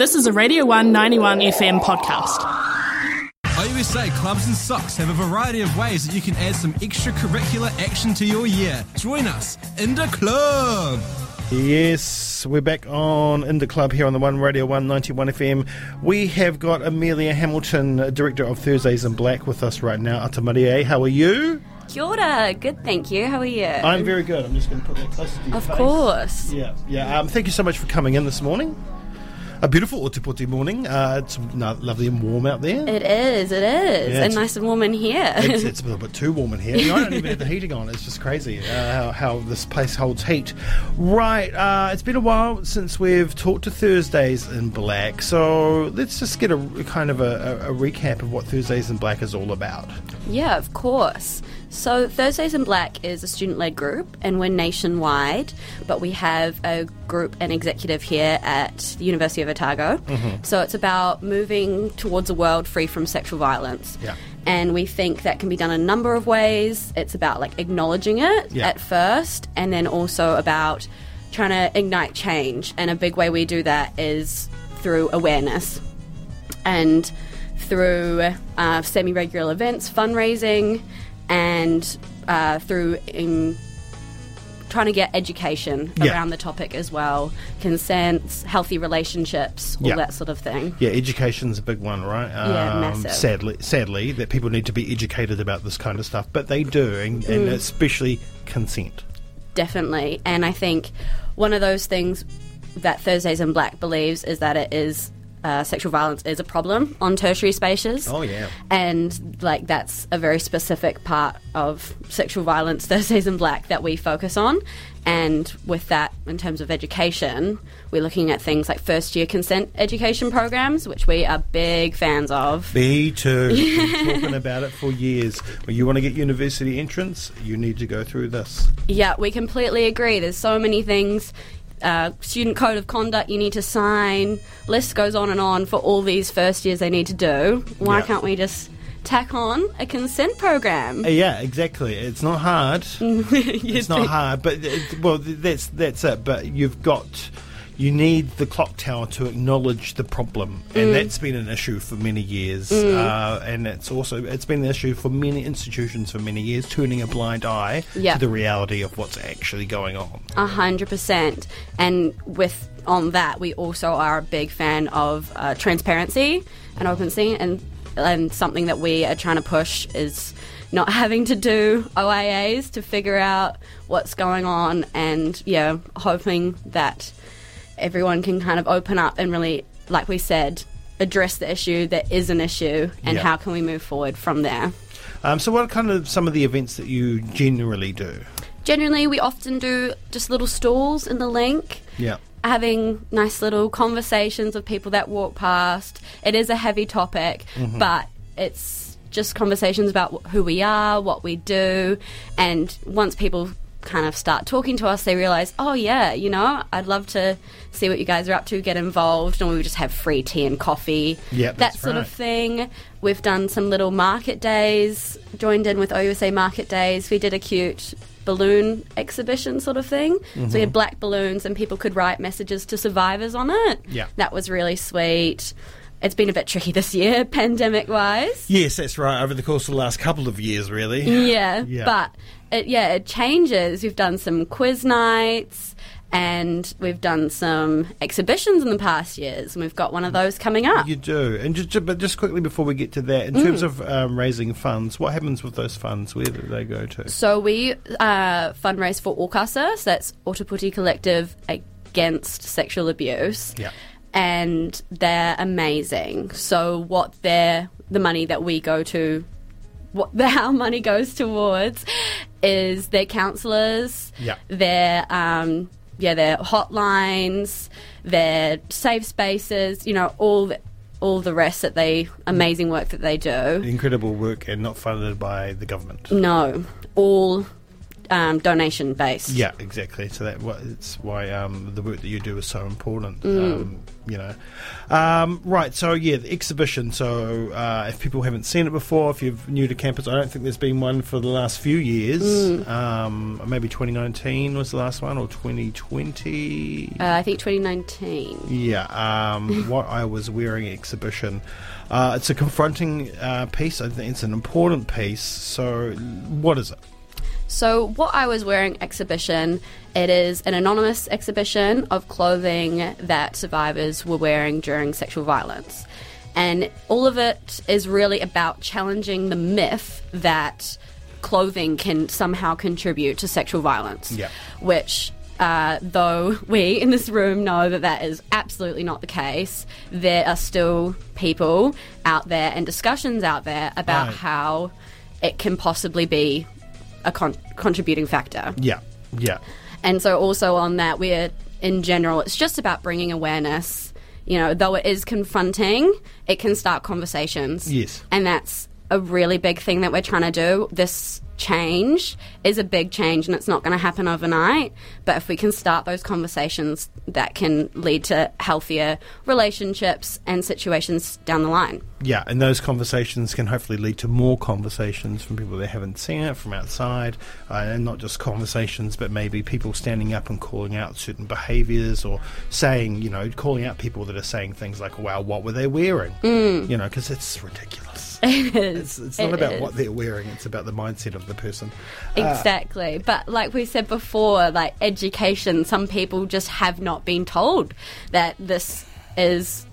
This is a Radio 191 FM podcast. OUSA Clubs and Socs have a variety of ways that you can add some extracurricular action to your year. Join us in the club. Yes, we're back on in the club here on the One Radio 191 FM. We have got Amelia Hamilton, Director of Thursdays in Black, with us right now. Atamarie, how are you? Kia ora. Good, thank you. How are you? I'm very good. I'm just going to put that close to your Of face. course. Yeah, yeah. Um, thank you so much for coming in this morning. A beautiful Ōtepoti morning. Uh, it's lovely and warm out there. It is, it is. Yeah, and nice and warm in here. it's, it's a little bit too warm in here. You know, I don't even have the heating on. It's just crazy uh, how, how this place holds heat. Right, uh, it's been a while since we've talked to Thursdays in Black, so let's just get a kind of a, a, a recap of what Thursdays in Black is all about. yeah, of course. So, Thursdays in Black is a student led group, and we're nationwide, but we have a group and executive here at the University of Otago. So, it's about moving towards a world free from sexual violence. Yeah. And we think that can be done a number of ways. It's about like acknowledging it Yeah. at first, and then also about trying to ignite change. And a big way we do that is through awareness and through uh, semi regular events, fundraising, and uh, through in trying to get education Yeah. around the topic as well consent, healthy relationships, all Yeah. that sort of thing. Yeah, education's a big one, right? Um, Yeah, massive. Sadly, sadly, that people need to be educated about this kind of stuff, but they do, and, and Mm. especially consent. Definitely. And I think one of those things that Thursdays in Black believes is that it is uh, sexual violence is a problem on tertiary spaces. Oh, yeah. And like that's a very specific part of sexual violence Thursdays in Black that we focus on. And with that, in terms of education, we're looking at things like first year consent education programs, which we are big fans of. Me too. Been talking about it for years. When you want to get university entrance, you need to go through this. Yeah, we completely agree. There's so many things. Uh, student code of conduct you need to sign. List goes on and on for all these first years they need to do. Why Yeah. can't we just tack on a consent program? Uh, Yeah, exactly. It's not hard. it's not hard, but uh, well, that's that's it. But you've got you need the clock tower to acknowledge the problem, Mm. and that's been an issue for many years. Uh, and it's also it's been an issue for many institutions for many years, turning a blind eye Yeah. to the reality of what's actually going on. A hundred percent. And with on that, we also are a big fan of uh, transparency and openness, and and something that we are trying to push is not having to do OIAs to figure out what's going on, and yeah, hoping that everyone can kind of open up and really, like we said, address the issue that is an issue, and Yeah. how can we move forward from there. Um, so, what are kind of some of the events that you generally do? Generally, we often do just little stalls in the link. Yeah. having nice little conversations with people that walk past. It is a heavy topic, but it's just conversations about who we are, what we do, and once people kind of start talking to us, they realize, oh yeah, you know, I'd love to see what you guys are up to, get involved, and we just have free tea and coffee, Yep, that sort right. of thing. We've done some little market days, joined in with OUSA market days. We did a cute balloon exhibition sort of thing. So we had mm-hmm. black balloons and people could write messages to survivors on it. Yeah. That was really sweet. It's been a bit tricky this year, pandemic wise. Yes, that's right. Over the course of the last couple of years, really. Yeah, Yeah. but it, yeah, it changes. We've done some quiz nights and we've done some exhibitions in the past years, and we've got one of those coming up. You do, and just, but just quickly before we get to that, in Mm. terms of um, raising funds, what happens with those funds? Where do they go to? So we uh, fundraise for OCASA, so that's Ōtepoti Collective Against Sexual Abuse. Yeah. And they're amazing. So what they're, the money that we go to, what the, our money goes towards is their counsellors, Yeah. their um, yeah, their hotlines, their safe spaces, you know, all the, all the rest that they amazing work that they do. Incredible work and not funded by the government. No, all um, donation based. Yeah, exactly. So that it's why um, the work that you do is so important. Mm. Um, you know, um, right? So yeah, the exhibition. So uh, if people haven't seen it before, if you're new to campus, I don't think there's been one for the last few years. Mm. Um, maybe 2019 was the last one, or 2020. Uh, I think 2019. Yeah, um, what I was wearing exhibition. Uh, it's a confronting uh, piece. I think it's an important piece. So, what is it? So, what I was wearing exhibition, it is an anonymous exhibition of clothing that survivors were wearing during sexual violence. And all of it is really about challenging the myth that clothing can somehow contribute to sexual violence. Yeah. Which, uh, though we in this room know that that is absolutely not the case, there are still people out there and discussions out there about Right. how it can possibly be a con- contributing factor. Yeah, yeah, And so, also on that, we're in general, it's just about bringing awareness. You know, though it is confronting, it can start conversations. Yes. And that's a really big thing that we're trying to do. This change is a big change and it's not going to happen overnight. But if we can start those conversations, that can lead to healthier relationships and situations down the line. yeah. And those conversations can hopefully lead to more conversations from people that haven't seen it from outside, uh, and not just conversations, but maybe people standing up and calling out certain behaviours or saying, you know, calling out people that are saying things like, "Wow, what were they wearing?" Mm. You know, because it's ridiculous. It is. It's, it's not It about is. what they're wearing; it's about the mindset of the person. Uh, exactly. But like we said before, like education, some people just have not been told that this is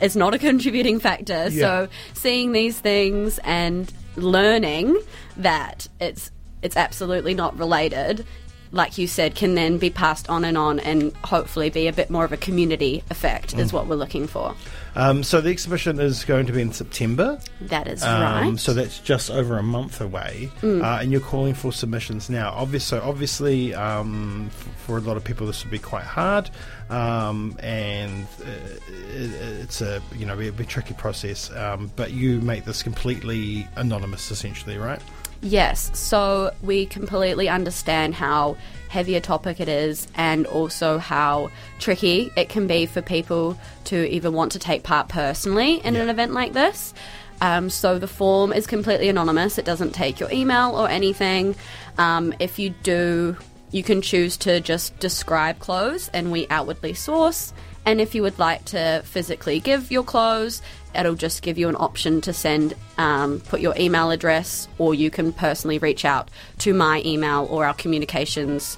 is not a contributing factor. Yeah. So seeing these things and learning that it's it's absolutely not related, like you said, can then be passed on and on and hopefully be a bit more of a community effect is what we're looking for. Um, so the exhibition is going to be in September. That is Um, right. So that's just over a month away, uh, and you're calling for submissions now. Obviously, obviously, um, for a lot of people, this will be quite hard, um, and uh, it's a you know a, a tricky process. Um, but you make this completely anonymous, essentially, right? Yes, so we completely understand how heavy a topic it is and also how tricky it can be for people to even want to take part personally in an event like this. Um, so the form is completely anonymous, it doesn't take your email or anything. Um, if you do, you can choose to just describe clothes and we outwardly source. And if you would like to physically give your clothes, it'll just give you an option to send, um, put your email address, or you can personally reach out to my email or our communications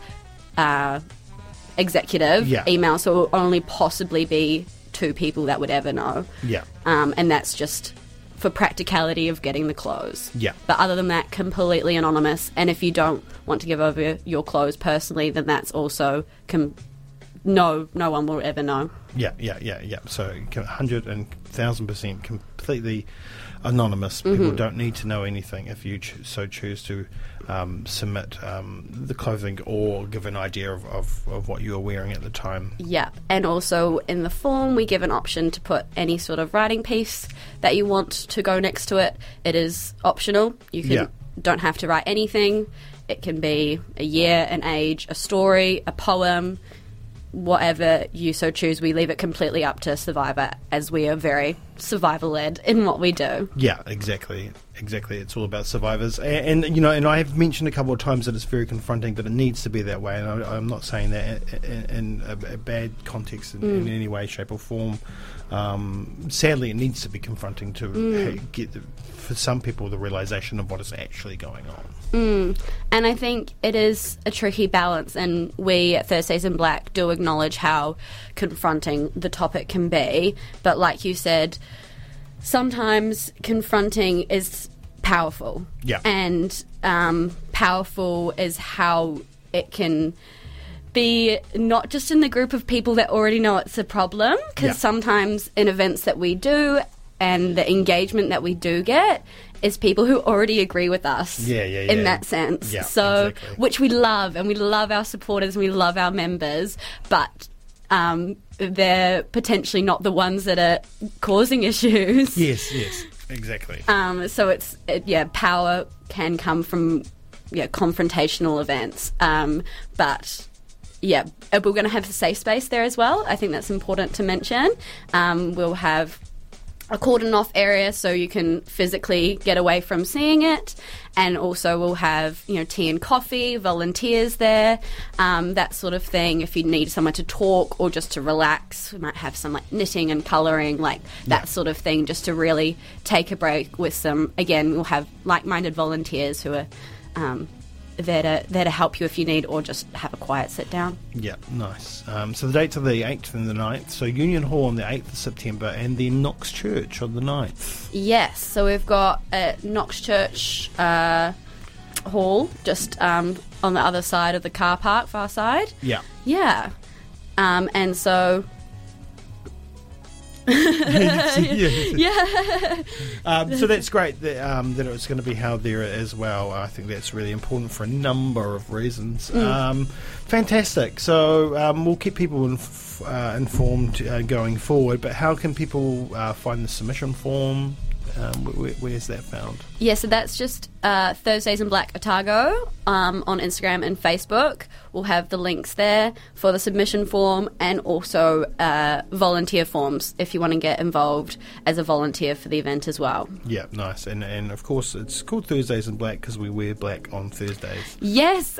uh, executive Yeah. email. So it will only possibly be two people that would ever know. Yeah. Um, and that's just for practicality of getting the clothes. Yeah. But other than that, completely anonymous. And if you don't want to give over your clothes personally, then that's also com- no, no one will ever know. Yeah, yeah, yeah, yeah. So hundred and thousand percent completely anonymous. People don't need to know anything if you cho- so choose to um, submit um, the clothing or give an idea of, of, of what you are wearing at the time. Yeah, and also in the form, we give an option to put any sort of writing piece that you want to go next to it. It is optional. You can Yeah. don't have to write anything. It can be a year, an age, a story, a poem, whatever you so choose. We leave it completely up to Survivor, as we are very survivor led in what we do. Yeah, exactly, exactly. It's all about survivors, and, and you know, and I have mentioned a couple of times that it's very confronting, that it needs to be that way, and I, I'm not saying that in, in a, a bad context in, in mm. any way, shape, or form. Um, sadly, it needs to be confronting to mm. ha- get the, for some people the realization of what is actually going on. Mm. And I think it is a tricky balance, and we at Thursdays in Black do acknowledge how confronting the topic can be. But like you said, sometimes confronting is powerful. Yeah. And um, powerful is how it can be not just in the group of people that already know it's a problem, because Yeah. sometimes in events that we do and the engagement that we do get is people who already agree with us Yeah, yeah, yeah. in that sense. Yeah, so, exactly. which we love, and we love our supporters, and we love our members, but um, they're potentially not the ones that are causing issues. Yes, yes, exactly. Um, so it's it, yeah, power can come from yeah confrontational events. Um, but yeah, we're going to have a safe space there as well. I think that's important to mention. Um, we'll have a cordon off area so you can physically get away from seeing it. And also, we'll have you know tea and coffee, volunteers there, um, that sort of thing. If you need someone to talk or just to relax, we might have some like knitting and colouring, like that sort of thing, just to really take a break with some. Again, we'll have like-minded volunteers who are. Um, there to, there to help you if you need, or just have a quiet sit down. Yeah, nice. Um, so the dates are the 8th and the 9th. So Union Hall on the 8th of September and then Knox Church on the 9th. Yes, so we've got at Knox Church uh, Hall, just um, on the other side of the car park, far side. Yeah. Yeah. Um, and so, yeah. Um, so that's great that, um, that it's going to be held there as well. I think that's really important for a number of reasons. Um, fantastic. So um, we'll keep people inf- uh, informed uh, going forward. But how can people uh, find the submission form? Um, where, where's that found? yeah, so that's just uh, Thursdays in Black Otago um, on Instagram and Facebook. We'll have the links there for the submission form and also uh, volunteer forms if you want to get involved as a volunteer for the event as well. Yeah, nice. And and of course, it's called Thursdays in Black because we wear black on Thursdays. Yes,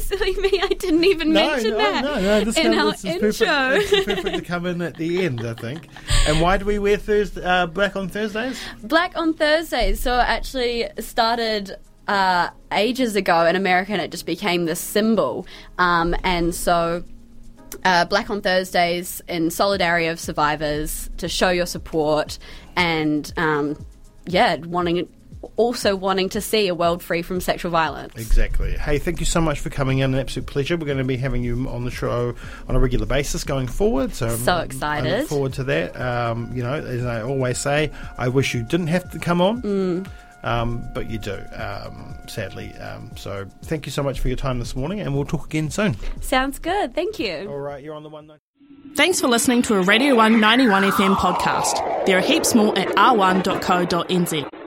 silly me, I didn't even mention that This in kind our this is intro. Perfect, is perfect to come in at the end, I think. And why do we wear Thursday, uh, black on Thursdays? Black on Thursdays. So it actually started uh, ages ago in America, and it just became this symbol. Um, and so. Uh, Black on Thursdays in solidarity of survivors to show your support and um, yeah, wanting also wanting to see a world free from sexual violence. Exactly. Hey, thank you so much for coming in. An absolute pleasure. We're going to be having you on the show on a regular basis going forward. So, So I'm- I excited. look forward to that. Um, you know, as I always say, I wish you didn't have to come on. Mm. Um, but you do, um, sadly. Um, so, thank you so much for your time this morning, and we'll talk again soon. Sounds good. Thank you. All right, you're on the one. Thanks for listening to a Radio 191 FM podcast. There are heaps more at r1.co.nz.